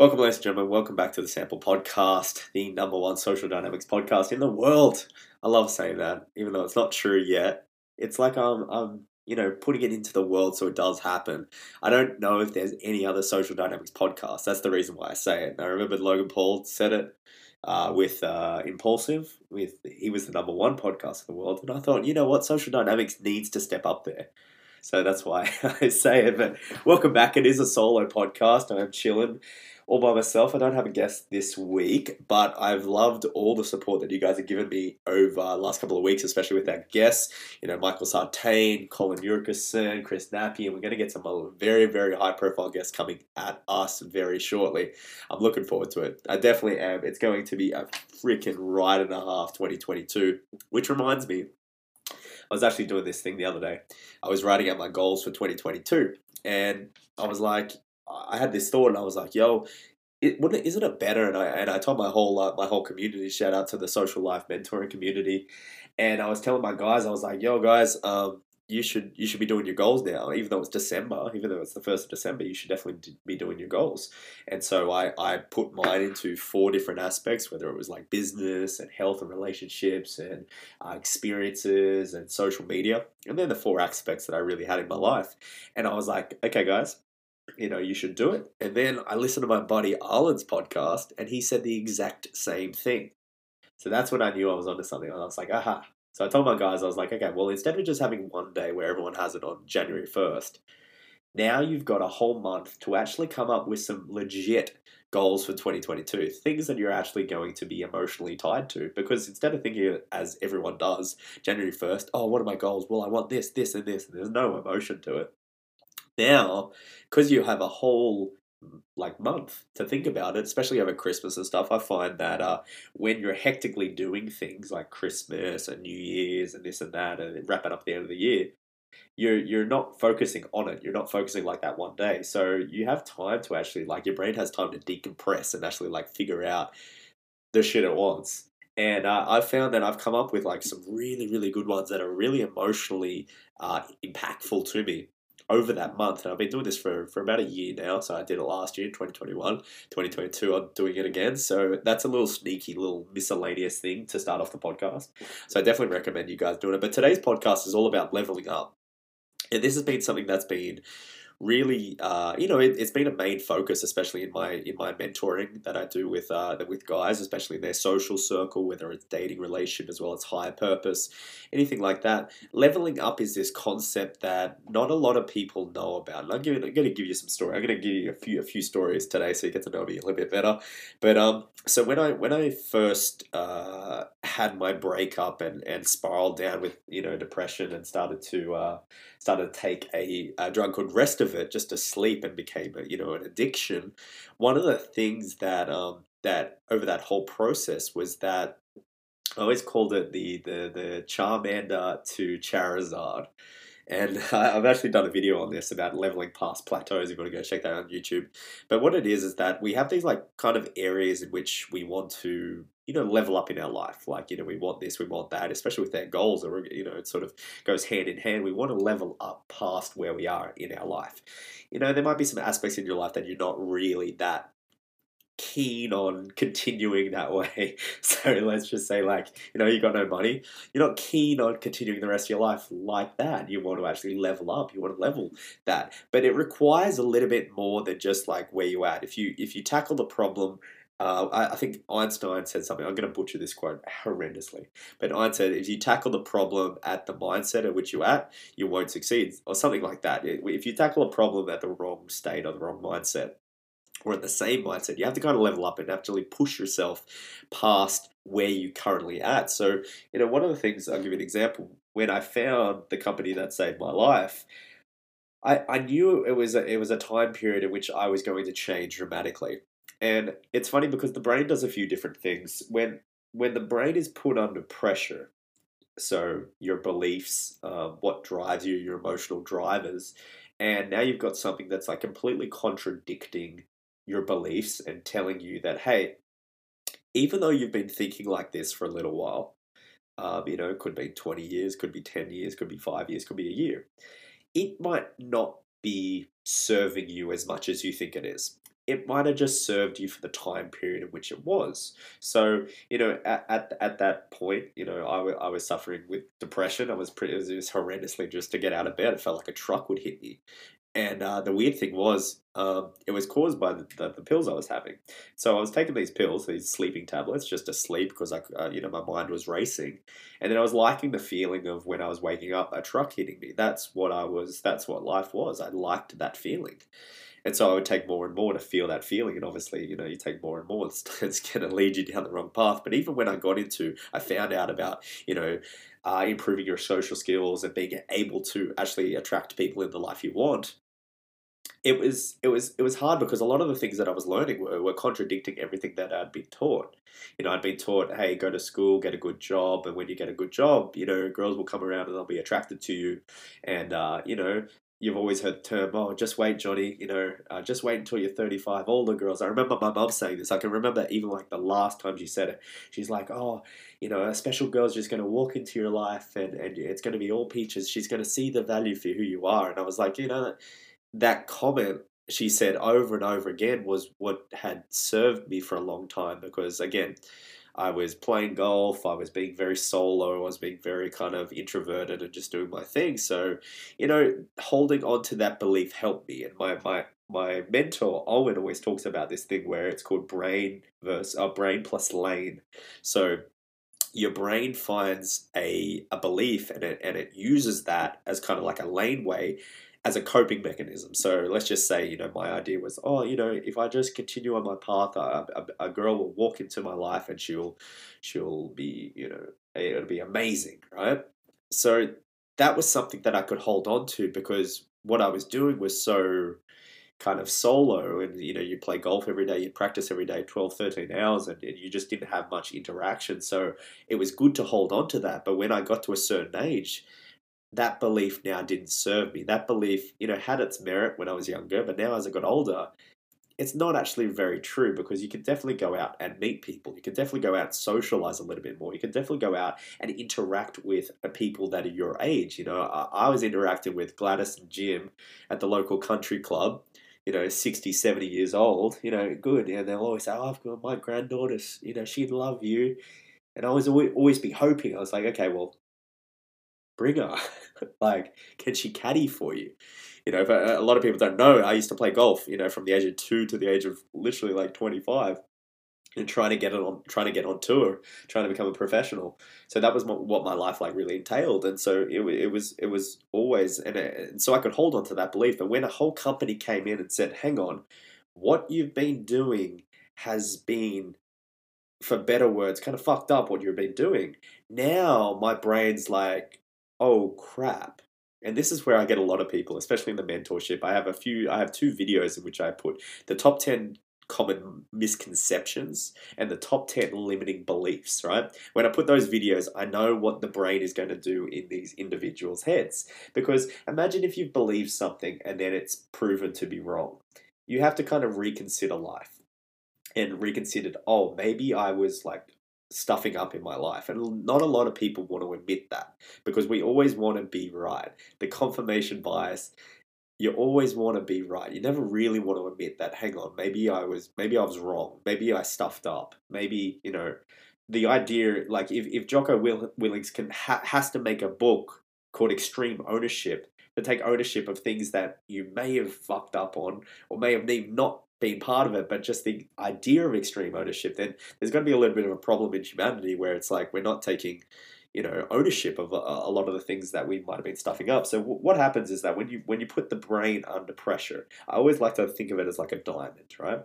Welcome, ladies and gentlemen. Welcome back to the Sample Podcast, the number one social dynamics podcast in the world. I love saying that, even though it's not true yet. It's like I'm, I'm, you know, putting it into the world so it does happen. I don't know if there's any other social dynamics podcast. That's the reason why I say it. I remember Logan Paul said it uh, with uh, Impulsive. With he was the number one podcast in the world, and I thought, you know what, social dynamics needs to step up there. So that's why I say it. But welcome back. It is a solo podcast. I'm chilling all by myself. I don't have a guest this week, but I've loved all the support that you guys have given me over the last couple of weeks, especially with our guests. You know, Michael Sartain, Colin Yurkison, Chris Nappy, and we're going to get some very, very high profile guests coming at us very shortly. I'm looking forward to it. I definitely am. It's going to be a freaking ride and a half 2022, which reminds me, I was actually doing this thing the other day. I was writing out my goals for 2022, and I was like, I had this thought and I was like, yo, it wouldn't isn't it better? And I and I told my whole uh, my whole community shout out to the social life mentoring community, and I was telling my guys I was like, yo guys, um, you should you should be doing your goals now, even though it's December, even though it's the first of December, you should definitely be doing your goals. And so I I put mine into four different aspects, whether it was like business and health and relationships and uh, experiences and social media, and then the four aspects that I really had in my life. And I was like, okay guys, you know, you should do it. And then I listened to my buddy Arlen's podcast, and he said the exact same thing. So that's when I knew I was onto something. I was like, aha. So I told my guys, I was like, okay, well, instead of just having one day where everyone has it on January 1st, now you've got a whole month to actually come up with some legit goals for 2022, things that you're actually going to be emotionally tied to. Because instead of thinking as everyone does, January 1st, oh, what are my goals? Well, I want this, this, and this, and there's no emotion to it now because you have a whole like month to think about it, especially over Christmas and stuff. I find that uh, when you're hectically doing things like Christmas and New Year's and this and that, and wrapping up the end of the year, you're you're not focusing on it. You're not focusing like that one day. So you have time to actually like your brain has time to decompress and actually like figure out the shit it wants. And uh, I've found that I've come up with like some really really good ones that are really emotionally uh, impactful to me over that month. And I've been doing this for, for about a year now. So I did it last year, 2021, 2022, I'm doing it again. So that's a little sneaky, little miscellaneous thing to start off the podcast. So I definitely recommend you guys doing it. But today's podcast is all about leveling up. And this has been something that's been really, uh, you know, it, has been a main focus, especially in my in my mentoring that I do with uh, with guys, especially in their social circle, whether it's dating, relationship, as well as higher purpose, anything like that. Leveling up is this concept that not a lot of people know about. And I'm, giving, I'm going to give you some story. I'm going to give you a few a few stories today, so you get to know me a little bit better. But um, so when I when I first uh, had my breakup and and spiraled down with you know depression and started to uh, started to take a, a drug called Restavit just to sleep and became a, you know an addiction. One of the things that um, that over that whole process was that I always called it the the the Charmander to Charizard. And I've actually done a video on this about leveling past plateaus. You want to go check that out on YouTube. But what it is is that we have these like kind of areas in which we want to you know level up in our life. Like you know we want this, we want that, especially with our goals. Or you know it sort of goes hand in hand. We want to level up past where we are in our life. You know there might be some aspects in your life that you're not really that keen on continuing that way. So let's just say, like, you know, you got no money, you're not keen on continuing the rest of your life like that. You want to actually level up. You want to level that, but it requires a little bit more than just like where you at. If you if you tackle the problem. Uh, I, I think Einstein said something. I'm going to butcher this quote horrendously, but Einstein said, "If you tackle the problem at the mindset at which you're at, you won't succeed," or something like that. If you tackle a problem at the wrong state or the wrong mindset, or at the same mindset, you have to kind of level up and actually push yourself past where you currently at. So, you know, one of the things I'll give you an example. When I found the company that saved my life, I, I knew it was a, it was a time period in which I was going to change dramatically. And it's funny because the brain does a few different things. When when the brain is put under pressure, so your beliefs, uh, what drives you, your emotional drivers, and now you've got something that's like completely contradicting your beliefs and telling you that, hey, even though you've been thinking like this for a little while, um, you know, could be 20 years, could be 10 years, could be five years, could be a year, it might not be serving you as much as you think it is. It might have just served you for the time period in which it was. So, you know, at, at, at that point, you know, I, w- I was suffering with depression. I was pretty, it was, it was horrendously just to get out of bed. It felt like a truck would hit me. And uh, the weird thing was, um, it was caused by the, the, the, pills I was having. So I was taking these pills, these sleeping tablets, just to sleep because I, uh, you know, my mind was racing. And then I was liking the feeling of when I was waking up, a truck hitting me. That's what I was. That's what life was. I liked that feeling. And so I would take more and more to feel that feeling. And obviously, you know, you take more and more, it's, it's going to lead you down the wrong path. But even when I got into, I found out about, you know, uh, improving your social skills and being able to actually attract people in the life you want. It was it was it was hard because a lot of the things that I was learning were, were contradicting everything that I'd been taught. You know, I'd been taught, hey, go to school, get a good job, and when you get a good job, you know, girls will come around and they'll be attracted to you, and uh, you know, you've always heard the term, oh, just wait, Johnny, you know, uh, just wait until you're 35. All the girls, I remember my mum saying this. I can remember even like the last time she said it. She's like, oh, you know, a special girl's just going to walk into your life and, and it's going to be all peaches. She's going to see the value for who you are. And I was like, you know, that comment she said over and over again was what had served me for a long time because, again, I was playing golf, I was being very solo, I was being very kind of introverted and just doing my thing. So, you know, holding on to that belief helped me. And my my my mentor Owen always talks about this thing where it's called brain versus uh, brain plus lane. So your brain finds a, a belief and it and it uses that as kind of like a laneway as a coping mechanism. So let's just say, you know, my idea was, oh, you know, if I just continue on my path, a, girl will walk into my life and she'll, she'll be, you know, eh, it'll be amazing, right? So that was something that I could hold on to because what I was doing was so kind of solo and you know you play golf every day you practice every day 12 13 hours and, and, you just didn't have much interaction so it was good to hold on to that but when i got to a certain age that belief now didn't serve me. That belief, you know, had its merit when I was younger, but now as I got older, it's not actually very true because you can definitely go out and meet people. You can definitely go out and socialize a little bit more. You can definitely go out and interact with people that are your age. You know, I, was interacting with Gladys and Jim at the local country club, you know, 60, 70 years old, you know, good. And they'll always say, oh, I've got my granddaughter's, you know, she'd love you. And I was always, always be hoping. I was like, okay, well, bring her. like, can she caddy for you? You know, uh, a lot of people don't know, I used to play golf, you know, from the age of two to the age of literally like 25 and trying to get it on, trying to get on tour, trying to become a professional. So that was what my life like really entailed. And so it, it was, it was always, and, uh, and so I could hold on to that belief. But when a whole company came in and said, hang on, what you've been doing has been for better words, kind of fucked up what you've been doing. Now my brain's like, oh crap. And this is where I get a lot of people, especially in the mentorship. I have a few, I have two videos in which I put the top 10 common misconceptions and the top 10 limiting beliefs, right? When I put those videos, I know what the brain is going to do in these individuals' heads. Because imagine if you've believed something and then it's proven to be wrong. You have to kind of reconsider life and reconsider, oh, maybe I was like stuffing up in my life. And not a lot of people want to admit that because we always want to be right. The confirmation bias, you always want to be right. You never really want to admit that, hang on, maybe I was maybe I was wrong. Maybe I stuffed up. Maybe, you know, the idea like if, if Jocko Willink can ha, has to make a book called Extreme Ownership to take ownership of things that you may have fucked up on or may have not being part of it, but just the idea of extreme ownership, then there's going to be a little bit of a problem in humanity where it's like we're not taking, you know, ownership of a, a lot of the things that we might have been stuffing up. So w- what happens is that when you when you put the brain under pressure, I always like to think of it as like a diamond, right?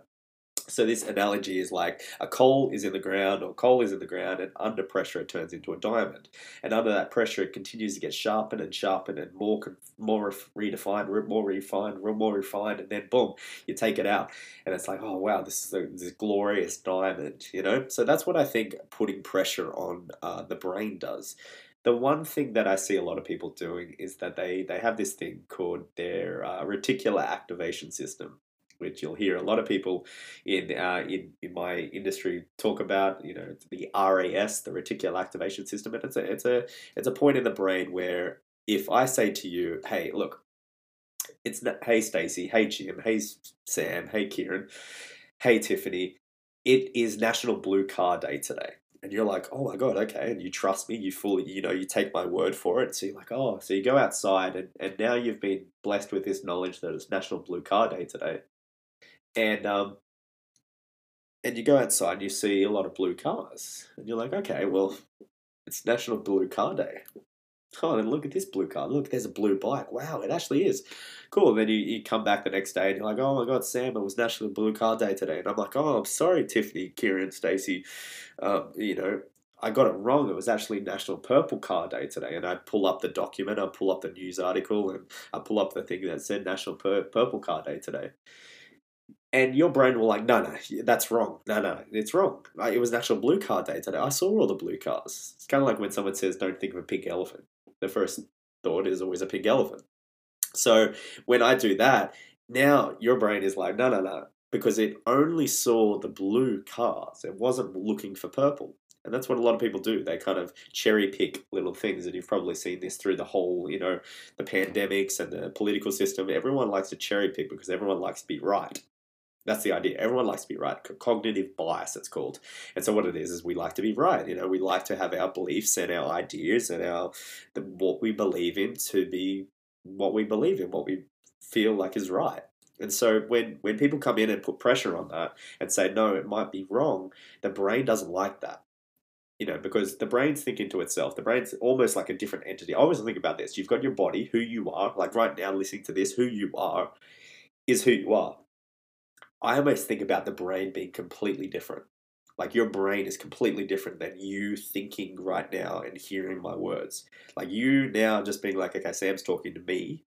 So this analogy is like a coal is in the ground or coal is in the ground and under pressure it turns into a diamond. And under that pressure it continues to get sharpened and sharpened and more more redefined, more refined, more refined and then boom, you take it out and it's like, oh wow, this is a, this glorious diamond, you know? So that's what I think putting pressure on uh, the brain does. The one thing that I see a lot of people doing is that they, they have this thing called their uh, reticular activation system which you'll hear a lot of people in uh, in in my industry talk about. You know, the RAS, the reticular activation system, and it's a it's a it's a point in the brain where if I say to you, "Hey, look." It's not, hey Stacey, hey Jim, hey Sam, hey Kieran, hey Tiffany. It is National Blue Car Day today. And you're like, oh my God, okay. And you trust me, you fully, you know, you take my word for it. So you're like, oh, so you go outside and, and now you've been blessed with this knowledge that it's National Blue Car Day today. And, um, and you go outside and you see a lot of blue cars. And you're like, okay, well, it's National Blue Car Day. Oh, and look at this blue car. Look, there's a blue bike. Wow, it actually is. Cool. And then you, you come back the next day and you're like, oh my God, Sam, it was National Blue Car Day today. And I'm like, oh, I'm sorry, Tiffany, Kieran, Stacey. Um, you know, I got it wrong. It was actually National Purple Car Day today. And I pull up the document, I pull up the news article, and I pull up the thing that said National Pur- Purple Car Day today. And your brain will like, no, no, that's wrong. No, no, it's wrong. It was National Blue Car Day today. I saw all the blue cars. It's kind of like when someone says, don't think of a pink elephant the first thought is always a pink elephant. So when I do that, now your brain is like, no, no, no, because it only saw the blue cars. It wasn't looking for purple. And that's what a lot of people do. They kind of cherry pick little things. And you've probably seen this through the whole, you know, the pandemics and the political system. Everyone likes to cherry pick because everyone likes to be right. That's the idea. Everyone likes to be right. Cognitive bias, it's called. And so what it is is we like to be right. You know, we like to have our beliefs and our ideas and our the, what we believe in to be what we believe in, what we feel like is right. And so when when people come in and put pressure on that and say no, it might be wrong, the brain doesn't like that. You know, because the brain's thinking to itself. The brain's almost like a different entity. I always think about this. You've got your body, who you are, like right now listening to this, who you are is who you are I almost think about the brain being completely different. Like your brain is completely different than you thinking right now and hearing my words. Like you now just being like, okay, Sam's talking to me.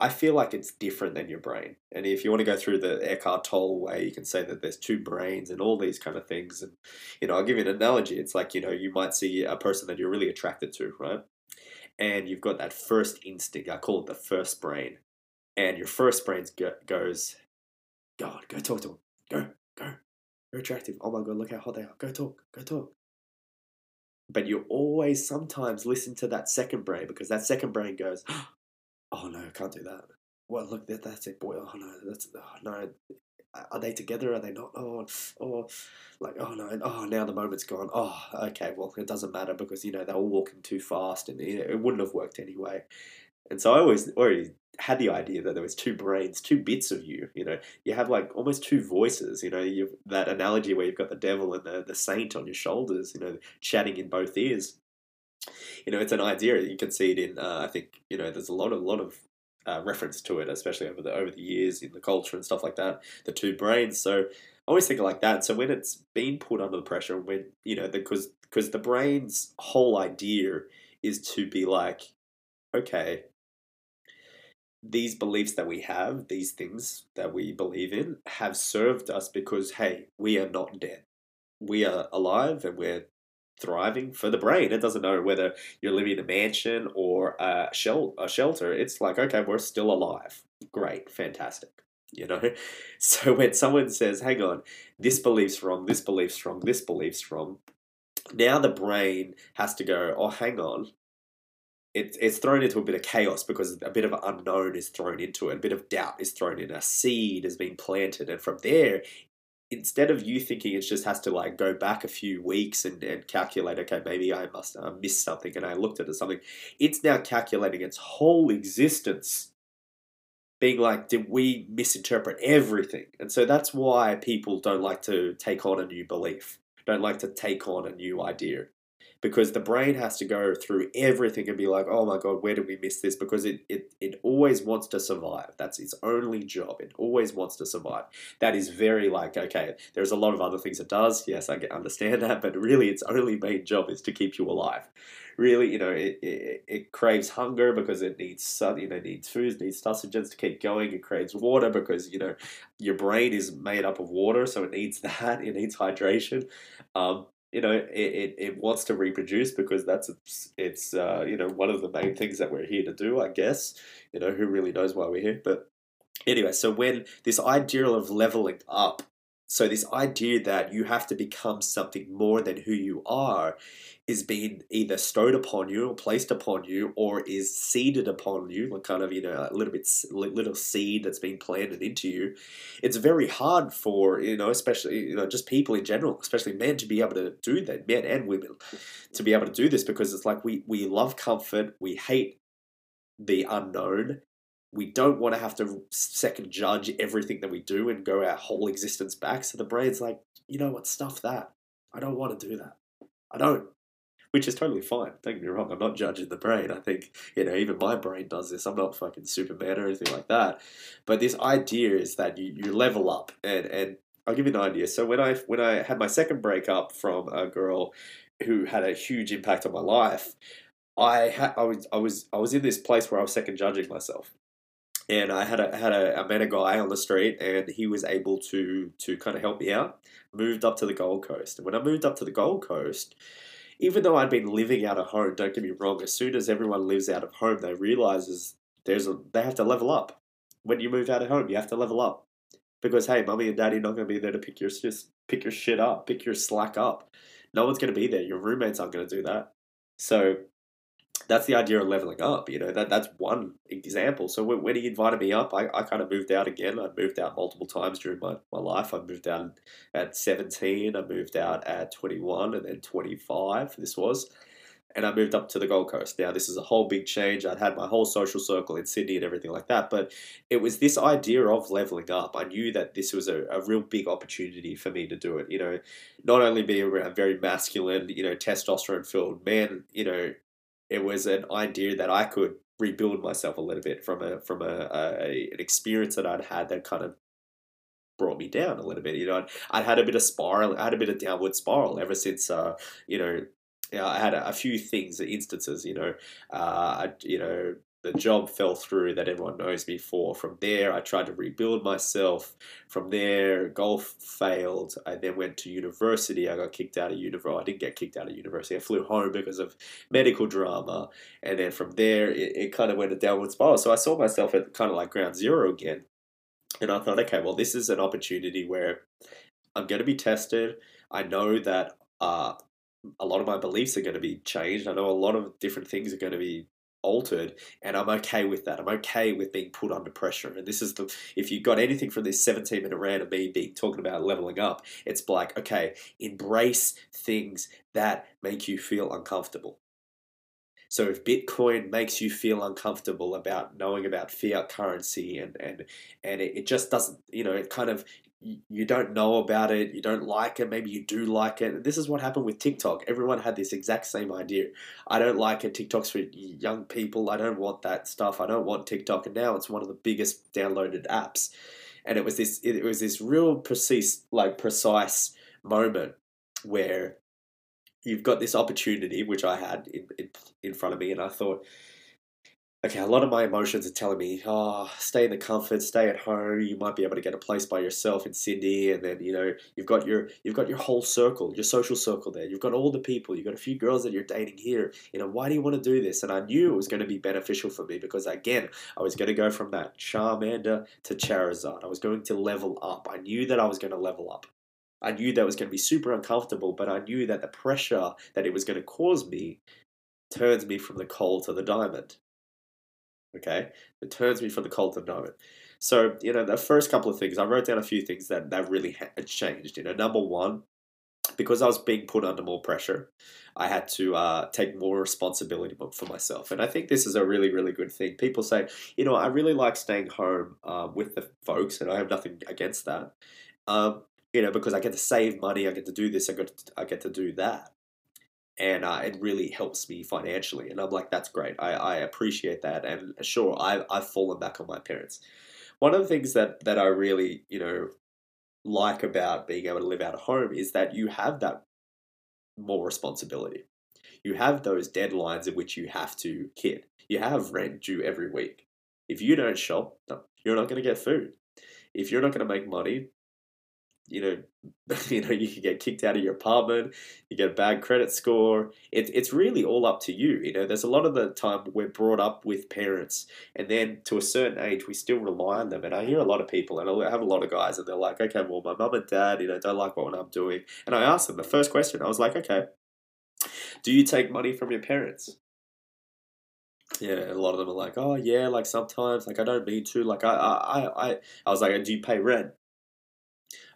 I feel like it's different than your brain. And if you want to go through the Eckhart Tolle way, you can say that there's two brains and all these kind of things. And, you know, I'll give you an analogy. It's like, you know, you might see a person that you're really attracted to, right? And you've got that first instinct. I call it the first brain. And your first brain goes, God, go talk to him. Go, go. You're attractive. Oh my God, look how hot they are. Go talk, go talk. But you always sometimes listen to that second brain because that second brain goes, oh no, I can't do that. Well, look, that, that's it, boy. Oh no, that's, oh no. Are they together? Are they not? Oh, oh, like, oh no, oh, now the moment's gone. Oh, okay, well, it doesn't matter because, you know, they were walking too fast and you know, it wouldn't have worked anyway. And so I always already had the idea that there was two brains, two bits of you. You know, you have like almost two voices. You know, you've that analogy where you've got the devil and the, the saint on your shoulders. You know, chatting in both ears. You know, it's an idea. You can see it in. Uh, I think you know, there's a lot of lot of uh, reference to it, especially over the over the years in the culture and stuff like that. The two brains. So I always think like that. So when it's been put under the pressure, when you know, because because the brain's whole idea is to be like, okay, these beliefs that we have, these things that we believe in, have served us because, hey, we are not dead. We are alive and we're thriving for the brain. It doesn't know whether you're living in a mansion or a, shel- a shelter. It's like, okay, we're still alive. Great, fantastic. You know? So when someone says, hang on, this belief's wrong, this belief's wrong, this belief's wrong, now the brain has to go, oh, hang on, it, it's thrown into a bit of chaos because a bit of unknown is thrown into it, a bit of doubt is thrown in, a seed has been planted, and from there, instead of you thinking it just has to like go back a few weeks and, and calculate, okay, maybe I must uh, miss something, and I looked at something, it's now calculating its whole existence, being like, did we misinterpret everything? And so that's why people don't like to take on a new belief, don't like to take on a new idea because the brain has to go through everything and be like, oh my god, where did we miss this? Because it, it, it always wants to survive. That's its only job. It always wants to survive. That is very like, okay, there's a lot of other things it does. Yes, I understand that, but really its only main job is to keep you alive. Really, you know, it, it, it craves hunger because it needs, sun, you know, needs food, needs sustenance to keep going. It craves water because, you know, your brain is made up of water, so it needs that. It needs hydration. Um, you know, it, it, it, wants to reproduce because that's its, it's uh, you know one of the main things that we're here to do, I guess. You know, who really knows why we're here? But anyway, so when this ideal of leveling up So, this idea that you have to become something more than who you are is being either stowed upon you or placed upon you or is seeded upon you, like kind of, you know, a little bit, little seed that's been planted into you. It's very hard for, you know, especially, you know, just people in general, especially men to be able to do that, men and women, to be able to do this because it's like we, we love comfort, we hate the unknown. We don't want to have to second judge everything that we do and go our whole existence back. So the brain's like, you know what, stuff that. I don't want to do that. I don't which is totally fine. Don't get me wrong, I'm not judging the brain. I think, you know, even my brain does this. I'm not fucking Superman or anything like that. But this idea is that you, you level up and, and I'll give you an idea. So when I when I had my second breakup from a girl who had a huge impact on my life, I had I was I was I was in this place where I was second judging myself. And I had a had a I met a guy on the street and he was able to to kind of help me out. Moved up to the Gold Coast. And when I moved up to the Gold Coast, even though I'd been living out of home, don't get me wrong, as soon as everyone lives out of home, they realize there's a, they have to level up. When you move out of home, you have to level up. Because hey, mummy and daddy not gonna be there to pick your just pick your shit up, pick your slack up. No one's gonna be there. Your roommates aren't gonna do that. So that's the idea of leveling up. You know, that that's one example. So when, when he invited me up, I, I kind of moved out again. I moved out multiple times during my, my life. I moved out at 17, I moved out at 21, and then 25, this was. And I moved up to the Gold Coast. Now, this is a whole big change. I'd had my whole social circle in Sydney and everything like that. But it was this idea of leveling up. I knew that this was a, a real big opportunity for me to do it. You know, not only be a very masculine, you know, testosterone filled man, you know, it was an idea that I could rebuild myself a little bit from a from a, a an experience that I'd had that kind of brought me down a little bit. You know, I'd, I'd had a bit of spiral, I had a bit of downward spiral ever since. Uh, you know, I had a, a few things, instances. You know, uh, I, you know, the job fell through that everyone knows me for. From there, I tried to rebuild myself. From there, golf failed. I then went to university. I got kicked out of university. I didn't get kicked out of university. I flew home because of medical drama. And then from there, it, it kind of went a downward spiral. So I saw myself at kind of like ground zero again. And I thought, okay, well, this is an opportunity where I'm going to be tested. I know that uh, a lot of my beliefs are going to be changed. I know a lot of different things are going to be altered and i'm okay with that. I'm okay with being put under pressure. And this is the if you got anything from this 17 minute rant of me being talking about leveling up it's like okay embrace things that make you feel uncomfortable. So if Bitcoin makes you feel uncomfortable about knowing about fiat currency and and and it, it just doesn't, you know, it kind of you don't know about it, you don't like it, maybe you do like it. This is what happened with TikTok. Everyone had this exact same idea. I don't like it. TikTok's for young people. I don't want that stuff. I don't want TikTok. And now it's one of the biggest downloaded apps. And it was this it was this real precise like precise moment where you've got this opportunity which I had in, in, in front of me and I thought okay, a lot of my emotions are telling me, oh, stay in the comfort, stay at home. You might be able to get a place by yourself in Sydney, and then you know you've got your you've got your whole circle, your social circle there. You've got all the people. You've got a few girls that you're dating here. You know, why do you want to do this? And I knew it was going to be beneficial for me because again, I was going to go from that Charmander to Charizard. I was going to level up. I knew that I was going to level up. I knew that was going to be super uncomfortable, but I knew that the pressure that it was going to cause me turns me from the coal to the diamond. Okay, it turns me from the to the diamond. So you know, the first couple of things I wrote down a few things that that really had changed. You know, number one, because I was being put under more pressure, I had to uh, take more responsibility for myself. And I think this is a really, really good thing. People say, you know, I really like staying home uh, with the folks, and I have nothing against that. Um, you know, because I get to save money, I get to do this, I get to, I get to do that and uh, it really helps me financially. And I'm like, that's great. I, I appreciate that. And sure, I, I've fallen back on my parents. One of the things that, that I really, you know, like about being able to live out of home is that you have that more responsibility. You have those deadlines in which you have to hit. You have rent due every week. If you don't shop, you're not going to get food. If you're not going to make money, you know, you know, you can get kicked out of your apartment, you get a bad credit score. It, it's really all up to you. You know, there's a lot of the time we're brought up with parents, and then to a certain age, we still rely on them. And I hear a lot of people, and I have a lot of guys, and they're like, okay, well, my mum and dad, you know, don't like what I'm doing. And I asked them the first question, I was like, okay, do you take money from your parents? Yeah, a lot of them are like, oh yeah, like sometimes, like I don't need to, like I, I, I, I was like, do you pay rent?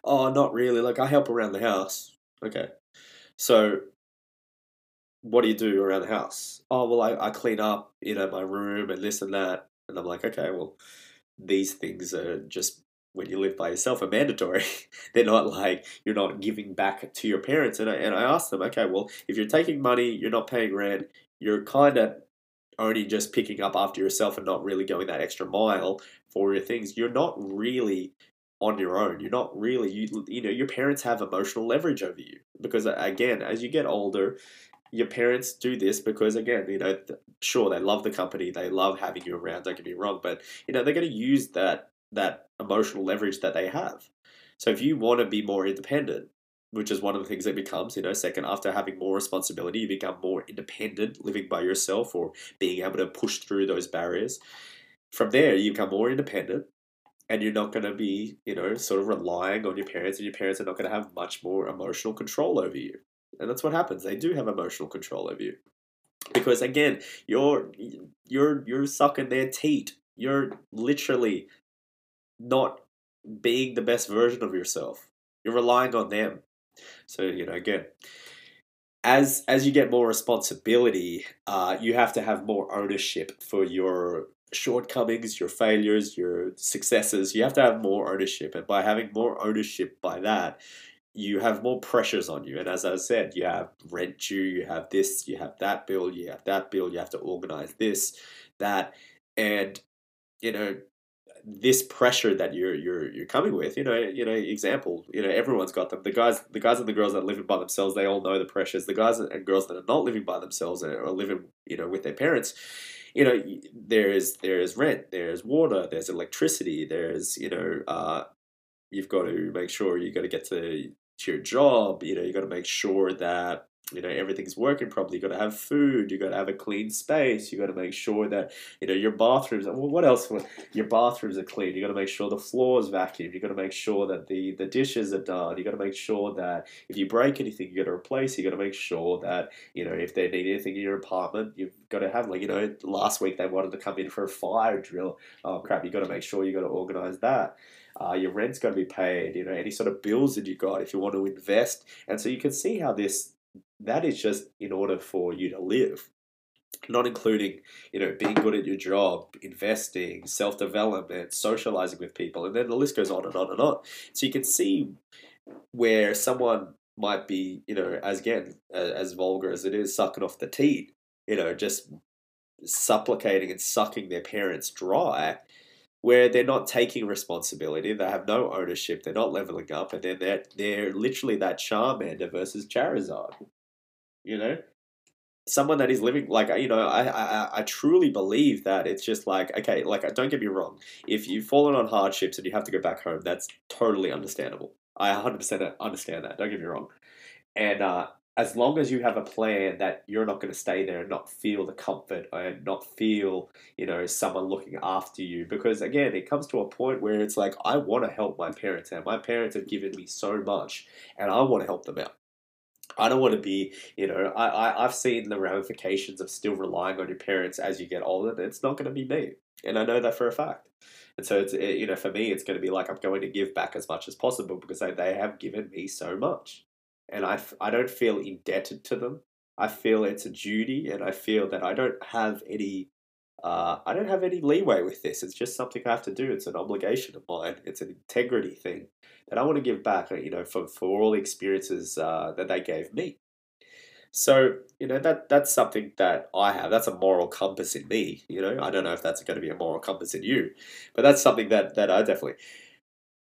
Oh, not really. Like I help around the house. Okay. So what do you do around the house? Oh, well, I, I clean up, you know, my room and this and that. And I'm like, okay, well, these things are just when you live by yourself are mandatory. They're not like you're not giving back to your parents. And I, and I asked them, okay, well, if you're taking money, you're not paying rent, you're kind of only just picking up after yourself and not really going that extra mile for your things, you're not really on your own. You're not really you you know your parents have emotional leverage over you because uh, again, as you get older, your parents do this because again, you know, sure they love the company, they love having you around. Don't get me wrong, but you know they're going to use that that emotional leverage that they have. So if you want to be more independent, which is one of the things that becomes, you know, second after having more responsibility, you become more independent, living by yourself or being able to push through those barriers. From there, you become more independent and you're not going to be, you know, sort of relying on your parents, and your parents are not going to have much more emotional control over you. And that's what happens. They do have emotional control over you. Because again, you're you're you're sucking their teat. You're literally not being the best version of yourself. You're relying on them. So, you know, again, as as you get more responsibility, uh, you have to have more ownership for your shortcomings, your failures, your successes. You have to have more ownership, and by having more ownership, by that, you have more pressures on you. And as I said, you have rent due, you have this, you have that bill, you have that bill, you have to organize this, that, and you know this pressure that you're you're you're coming with, you know, you know, example, you know, everyone's got them. The guys, the guys and the girls that are living by themselves, they all know the pressures. The guys and girls that are not living by themselves or living, you know, with their parents, you know, there is there is rent, there's water, there's electricity, there's you know, uh, you've got to make sure you got to get to to your job. You know, you got to make sure that you know everything's working properly. You got to have food. You got to have a clean space. You got to make sure that you know your bathrooms well what else your bathrooms are clean. You got to make sure the floor is vacuumed you got to make sure that the the dishes are done. You got to make sure that if you break anything you got to replace you got to make sure that you know if they need anything in your apartment you've got to have like you know last week they wanted to come in for a fire drill. Oh crap. You got to make sure you got to organize that. Uh, your rent's got to be paid, you know, any sort of bills that you got if you want to invest. And so you can see how this that is just in order for you to live. Not including you know being good at your job investing self-development socializing with people and then the list goes on and on and on. So you can see where someone might be you know as again as vulgar as it is sucking off the teat you know just supplicating and sucking their parents dry where they're not taking responsibility, they have no ownership, they're not leveling up, and then they're they're literally that Charmander versus Charizard you know? Someone that is living like you know I, I i truly believe that it's just like okay like don't get me wrong. If you've fallen on hardships and you have to go back home that's totally understandable. I 100% understand that don't get me wrong. And uh as long as you have a plan that you're not going to stay there and not feel the comfort and not feel you know someone looking after you because again it comes to a point where it's like i want to help my parents and my parents have given me so much and i want to help them out I don't want to be, you know, I, I, I've seen the ramifications of still relying on your parents as you get older. It's not going to be me. And I know that for a fact. And so it's, it, you know, for me, it's going to be like I'm going to give back as much as possible because they, they have given me so much. And I, I don't feel indebted to them. I feel it's a duty and I feel that I don't have any uh, I don't have any leeway with this. It's just something I have to do. It's an obligation of mine. It's an integrity thing that I want to give back. Uh, you know, for for all the experiences uh, that they gave me. So you know that that's something that I have. That's a moral compass in me. You know, I don't know if that's going to be a moral compass in you, but that's something that that I definitely.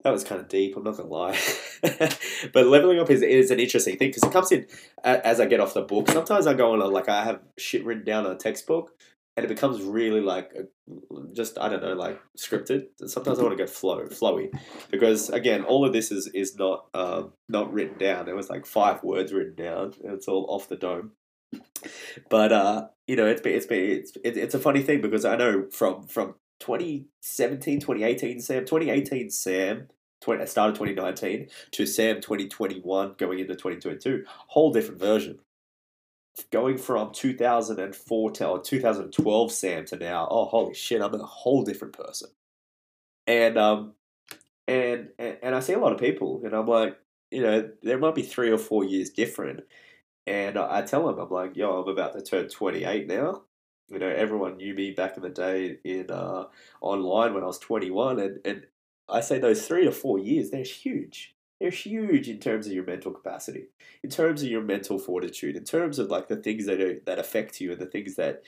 That was kind of deep. I'm not gonna lie, but leveling up is, is an interesting thing because it comes in as I get off the book. Sometimes I go on a, like I have shit written down on a textbook, and it becomes really like just I don't know like scripted. Sometimes I want to go flow flowy because again, all of this is is not um, not written down. There was like five words written down. and It's all off the dome. But uh, you know, it's been it's been it's it's a funny thing because I know from from 2017, 2018, Sam, 2018, Sam, 20, started 2019 to Sam 2021 going into 2022, whole different version going from 2004 to or 2012 Sam to now, oh holy shit, I'm a whole different person. And um and and, I see a lot of people and I'm like, you know, there might be three or four years different. And I tell them, I'm like, yo, I'm about to turn 28 now. You know, everyone knew me back in the day in uh, online when I was 21, and, and I say those three to four years, they're huge they're huge in terms of your mental capacity, in terms of your mental fortitude, in terms of like the things that are, that affect you and the things that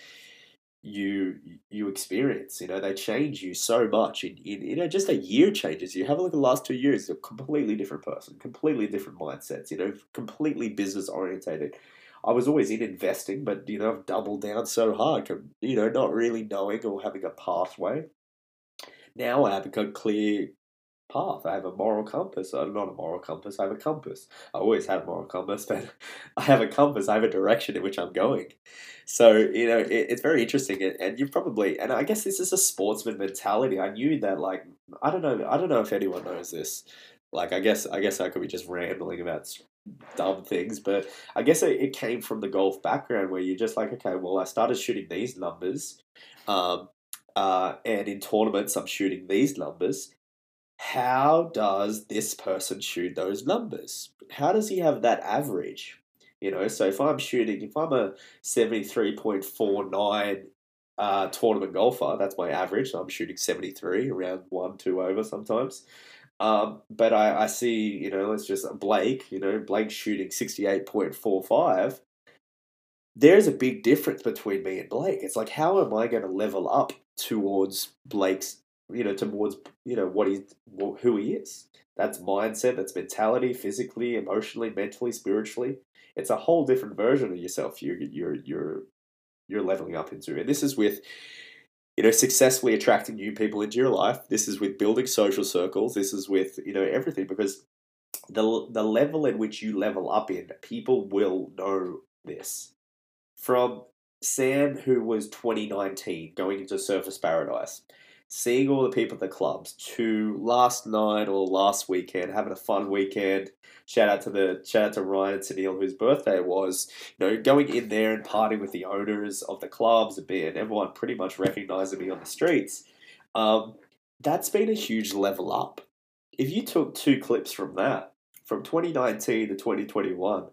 you you experience. You know, they change you so much. In, in you know, just a year changes you. Have a look at the last two years. You're a completely different person, completely different mindsets. You know, completely business orientated. I was always in investing, but you know, I've doubled down so hard. You know, not really knowing or having a pathway. Now I have a clear path. I have a moral compass. Uh, not a moral compass. I have a compass. I always had a moral compass, but I have a compass. I have a direction in which I'm going. So you know, it, it's very interesting, and, and you probably, and I guess this is a sportsman mentality. I knew that, like, I don't know, I don't know if anyone knows this. Like, I guess, I guess I could be just rambling about dumb things, but I guess it, it came from the golf background where you're just like, okay, well, I started shooting these numbers. Um, uh, and in tournaments, I'm shooting these numbers how does this person shoot those numbers? How does he have that average? You know, so if I'm shooting, if I'm a 73.49 uh, tournament golfer, that's my average. So I'm shooting 73, around one, two over sometimes. Um, but I, I see, you know, let's just Blake, you know, Blake shooting 68.45. There's a big difference between me and Blake. It's like, how am I going to level up towards Blake's you know, towards you know what he who he is. That's mindset. That's mentality, physically, emotionally, mentally, spiritually. It's a whole different version of yourself. You're you're you're you're leveling up into, and this is with you know successfully attracting new people into your life. This is with building social circles. This is with you know everything because the the level in which you level up in, people will know this. From Sam, who was 2019, going into Surfers Paradise, seeing all the people at the clubs to last night or last weekend, having a fun weekend. Shout out to the shout out to Ryan and Sunil, whose birthday was. You know, going in there and partying with the owners of the clubs and being everyone pretty much recognizing me on the streets. Um, that's been a huge level up. If you took two clips from that, from 2019 to 2021,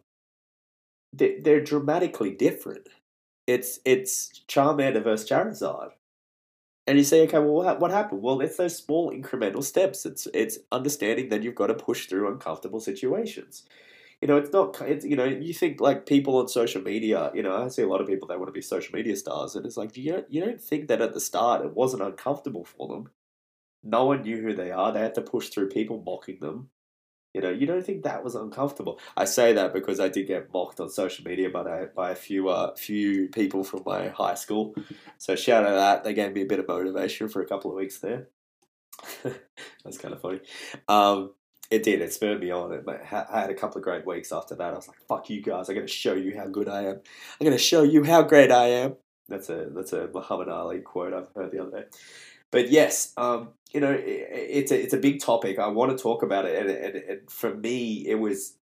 they're, they're dramatically different. It's it's Charmander versus Charizard. And you say, okay, well, what, happened? Well, it's those small incremental steps. It's it's understanding that you've got to push through uncomfortable situations. You know, it's not. It's you know, you think like people on social media. You know, I see a lot of people that want to be social media stars, and it's like you don't you don't think that at the start it wasn't uncomfortable for them. No one knew who they are. They had to push through people mocking them. You know, you don't think that was uncomfortable. I say that because I did get mocked on social media by by a few uh, few people from my high school. So shout out that. They gave me a bit of motivation for a couple of weeks there. That's kind of funny. Um, it did. It spurred me on. It, I had a couple of great weeks after that. I was like, "Fuck you guys! I'm going to show you how good I am. I'm going to show you how great I am." That's a that's a Muhammad Ali quote I've heard the other day. But yes, um, you know, it, it's a it's a big topic. I want to talk about it, and, and, and for me, it was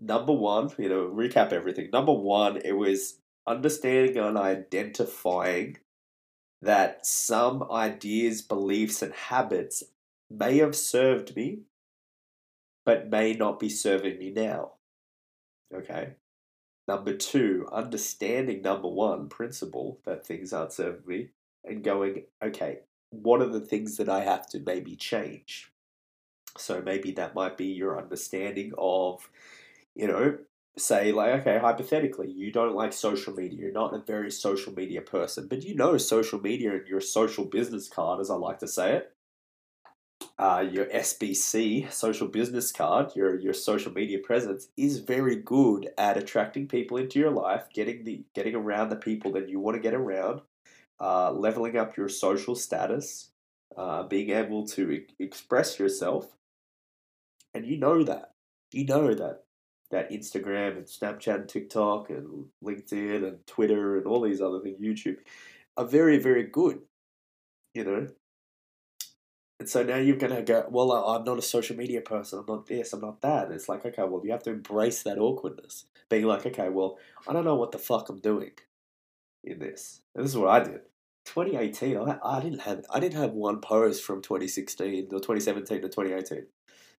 number one. You know, recap everything. Number one, it was understanding and identifying that some ideas, beliefs, and habits may have served me, but may not be serving me now. Okay. Number two, understanding number one principle that things aren't serving me and going, okay, what are the things that I have to maybe change? So maybe that might be your understanding of, you know, say like okay hypothetically you don't like social media you're not a very social media person but you know social media and your social business card as i like to say it uh, your sbc social business card your your social media presence is very good at attracting people into your life getting the getting around the people that you want to get around uh, leveling up your social status, uh, being able to e- express yourself, and you know that. You know that that Instagram and Snapchat and TikTok and LinkedIn and Twitter and all these other things, YouTube, are very, very good. You know? And so now you're going to go, well, I'm not a social media person. I'm not this, I'm not that. And it's like, okay, well, you have to embrace that awkwardness. Being like, okay, well, I don't know what the fuck I'm doing in this. This is what I did. 2018, I, I didn't have I didn't have one post from 2016 or 2017 to 2018.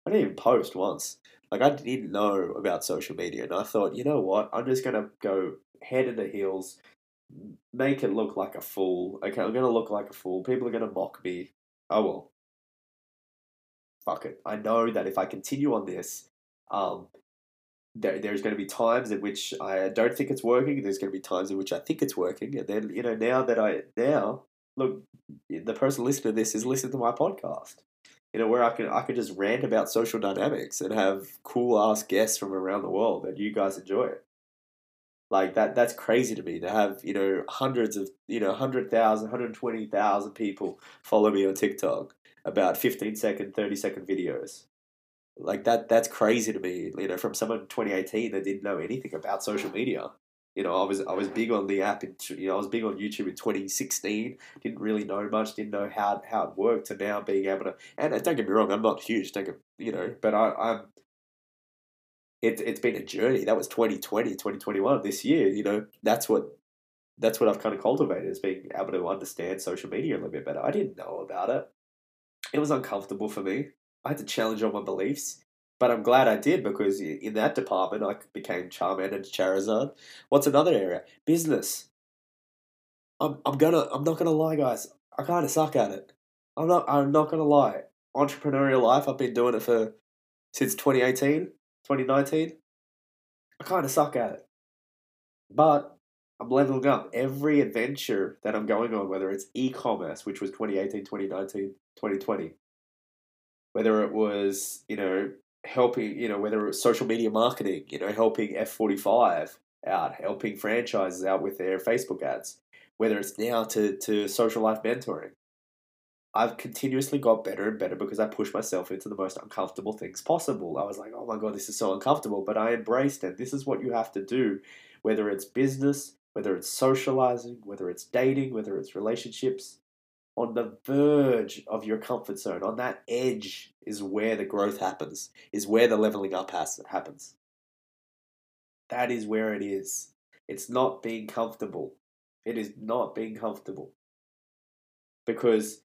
I didn't even post once. Like I didn't know about social media, and I thought, you know what? I'm just gonna go head into heels, make it look like a fool. Okay, I'm gonna look like a fool. People are gonna mock me. Oh well. Fuck it. I know that if I continue on this, um, there, there's going to be times in which I don't think it's working. There's going to be times in which I think it's working, and then you know now that I now look, the person listening to this is listening to my podcast you know, where I can I can just rant about social dynamics and have cool ass guests from around the world and you guys enjoy it. Like that that's crazy to me to have, you know, hundreds of, you know, 100,000, 120,000 people follow me on TikTok about 15 second, 30 second videos. Like that that's crazy to me, you know, from someone in 2018 that didn't know anything about social media you know, I was I was big on the app. In, you know, I was big on YouTube in 2016. Didn't really know much. Didn't know how how it worked. To now being able to, and don't get me wrong, I'm not huge. Don't get you know, but I, I'm. It, it's been a journey. That was 2020, 2021. This year, you know, that's what that's what I've kind of cultivated is being able to understand social media a little bit better. I didn't know about it. It was uncomfortable for me. I had to challenge all my beliefs. But I'm glad I did because in that department I became Charmander and Charizard. What's another area? Business. I'm I'm gonna I'm not gonna lie, guys. I kind of suck at it. I'm not I'm not gonna lie. Entrepreneurial life. I've been doing it for since 2018, 2019. I kind of suck at it, but I'm leveling up. Every adventure that I'm going on, whether it's e-commerce, which was 2018, 2019, 2020, whether it was you know helping, you know, whether it's social media marketing, you know, helping F45 out, helping franchises out with their Facebook ads, whether it's now to, to social life mentoring. I've continuously got better and better because I pushed myself into the most uncomfortable things possible. I was like, oh my God, this is so uncomfortable, but I embraced it. This is what you have to do, whether it's business, whether it's socializing, whether it's dating, whether it's relationships on the verge of your comfort zone, on that edge, is where the growth happens, is where the leveling up has, happens. That is where it is. It's not being comfortable. It is not being comfortable. Because,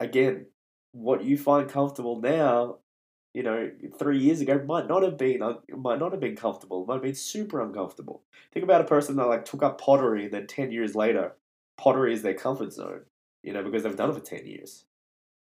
again, what you find comfortable now, you know, three years ago might not have been uh, might not have been comfortable. Might have been super uncomfortable. Think about a person that like took up pottery and then ten years later, pottery is their comfort zone you know, because they've done it for 10 years.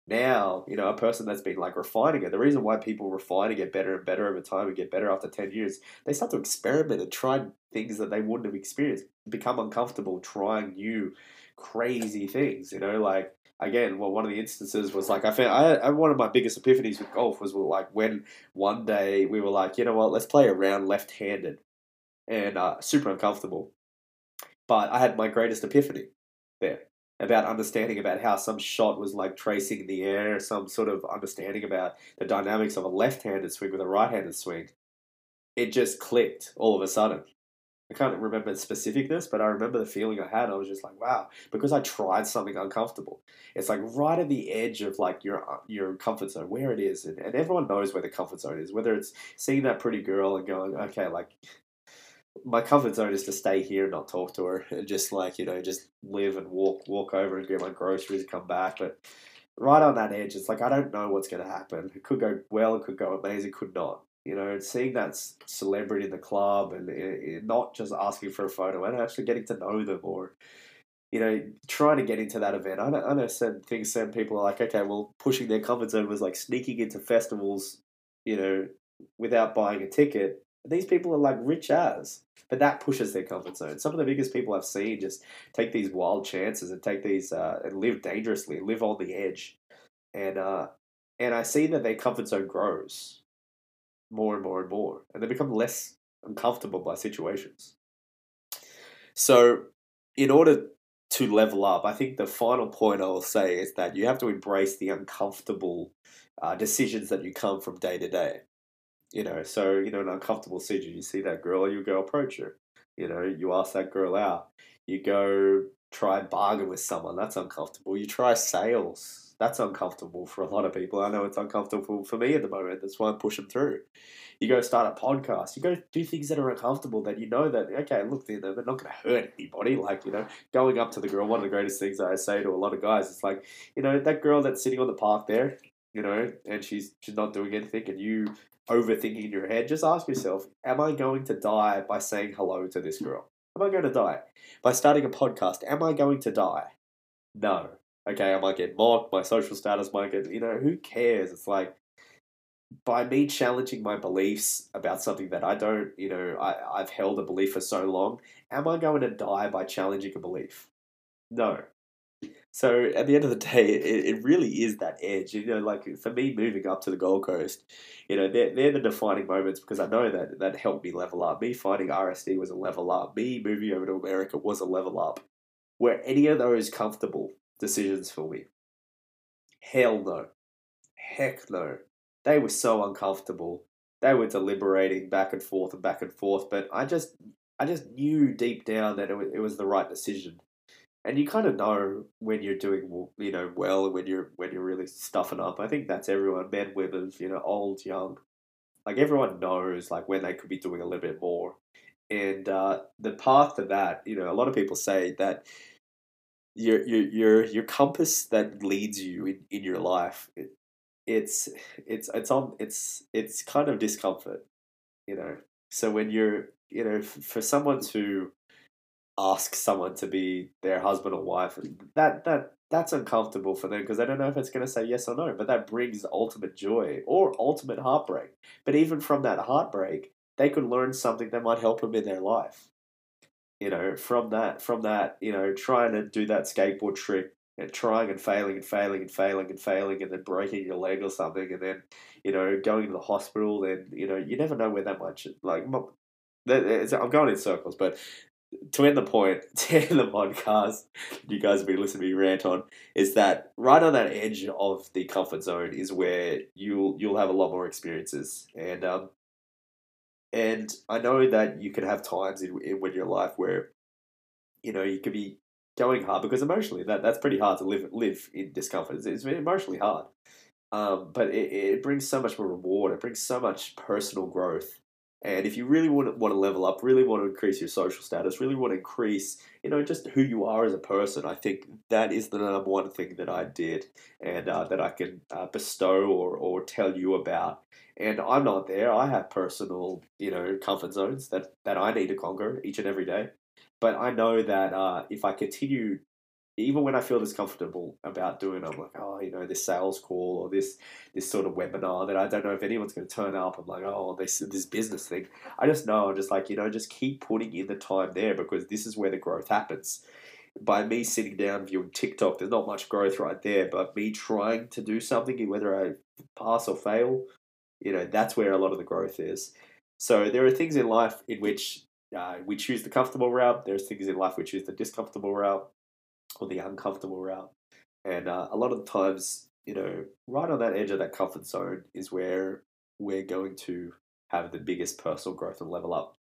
Now, you know, a person that's been like refining it, the reason why people refine and get better and better over time and get better after 10 years, they start to experiment and try things that they wouldn't have experienced, become uncomfortable trying new crazy things, you know, like again, well, one of the instances was like I found I, I, one of my biggest epiphanies with golf was like when one day we were like, you know what, let's play around left-handed, and uh, super uncomfortable. But I had my greatest epiphany there about understanding about how some shot was like tracing in the air, some sort of understanding about the dynamics of a left-handed swing with a right-handed swing. It just clicked all of a sudden. I can't remember the specificness, but I remember the feeling I had. I was just like, wow, because I tried something uncomfortable. It's like right at the edge of like your uh, your comfort zone, where it is, and, and everyone knows where the comfort zone is. Whether it's seeing that pretty girl and going, okay, like my comfort zone is to stay here and not talk to her. And just like you know just live and walk walk over and get my groceries and come back. But right on that edge it's like i don't know what's going to happen. It could go well it could go amazing it could not. You know seeing that celebrity in the club and eh, eh, not just asking for a photo and actually getting to know them or you know trying to get into that event. I know, I know certain things certain people are like okay well pushing their comfort zone was like sneaking into festivals you know without buying a ticket these people are like rich as, but that pushes their comfort zone. Some of the biggest people I've seen just take these wild chances and take these uh, and live dangerously, live on the edge, and uh, and I see that their comfort zone grows more and more and more, and they become less uncomfortable by situations. So, in order to level up, I think the final point I will say is that you have to embrace the uncomfortable uh, decisions that you come from day to day. You know, so you know, an uncomfortable situation, You see that girl, you go approach her. You know, you ask that girl out. You go try and bargain with someone. That's uncomfortable. You try sales. That's uncomfortable for a lot of people. I know it's uncomfortable for me at the moment. That's why I'm pushing through. You go start a podcast. You go do things that are uncomfortable that you know that okay, look, they're, not going to hurt anybody. Like you know, going up to the girl. One of the greatest things I say to a lot of guys is like, you know, that girl that's sitting on the park there, you know, and she's she's not doing anything, and you overthinking in your head. Just ask yourself, am I going to die by saying hello to this girl? Am I going to die by starting a podcast? Am I going to die? No. Okay, I might get mocked. My social status might get. You know, who cares? It's like by me challenging my beliefs about something that I don't, you know, I, I've held a belief for so long, am I going to die by challenging a belief? No. So at the end of the day, it, it really is that edge. You know, like for me moving up to the Gold Coast, you know, they're, they're the defining moments because I know that that helped me level up. Me finding RSD was a level up. Me moving over to America was a level up. Were any of those comfortable decisions for me? Hell no. Heck no they were so uncomfortable. They were deliberating back and forth and back and forth, but I just I just knew deep down that it was, it was the right decision. And you kind of know when you're doing you know well when you're when you're really stuffing up. I think that's everyone, men, women, you know, old, young. Like everyone knows like when they could be doing a little bit more. And uh, the path to that, you know, a lot of people say that your your your your compass that leads you in, in your life it's it's it's on it's it's kind of discomfort, you know. So when you're you know for someone to ask someone to be their husband or wife, that that that's uncomfortable for them because they don't know if it's going to say yes or no. But that brings ultimate joy or ultimate heartbreak. But even from that heartbreak, they could learn something that might help them in their life. You know, from that, from that, you know, trying to do that skateboard trick and trying and failing and failing and failing and failing and then breaking your leg or something and then you know going to the hospital and you know you never know where that much like I'm going in circles but to end the point to end the podcast you guys have been listening to me rant on is that right on that edge of the comfort zone is where you'll you'll have a lot more experiences and um and I know that you can have times in, in when your life where you know you could be going hard because emotionally that that's pretty hard to live live in discomfort. It's, it's emotionally hard, um, but it, it brings so much more reward. It brings so much personal growth. And if you really want to, want to level up, really want to increase your social status, really want to increase, you know, just who you are as a person, I think that is the number one thing that I did and uh, that I can uh, bestow or, or tell you about. And I'm not there. I have personal, you know, comfort zones that, that I need to conquer each and every day. But I know that uh, if I continue, even when I feel discomfortable about doing, I'm like, oh, you know, this sales call or this this sort of webinar that I don't know if anyone's going to turn up. I'm like, oh, this this business thing. I just know, I'm just like, you know, just keep putting in the time there because this is where the growth happens. By me sitting down viewing TikTok, there's not much growth right there. But me trying to do something, whether I pass or fail, you know, that's where a lot of the growth is. So there are things in life in which uh, we choose the comfortable route. There's things in life we choose the discomfortable route or the uncomfortable route. And uh, a lot of times, you know, right on that edge of that comfort zone is where we're going to have the biggest personal growth and level up.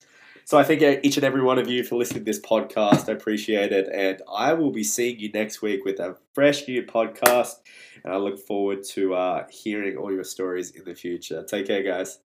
So I thank each and every one of you for listening to this podcast. I appreciate it. And I will be seeing you next week with a fresh new podcast. And I look forward to uh, hearing all your stories in the future. Take care, guys.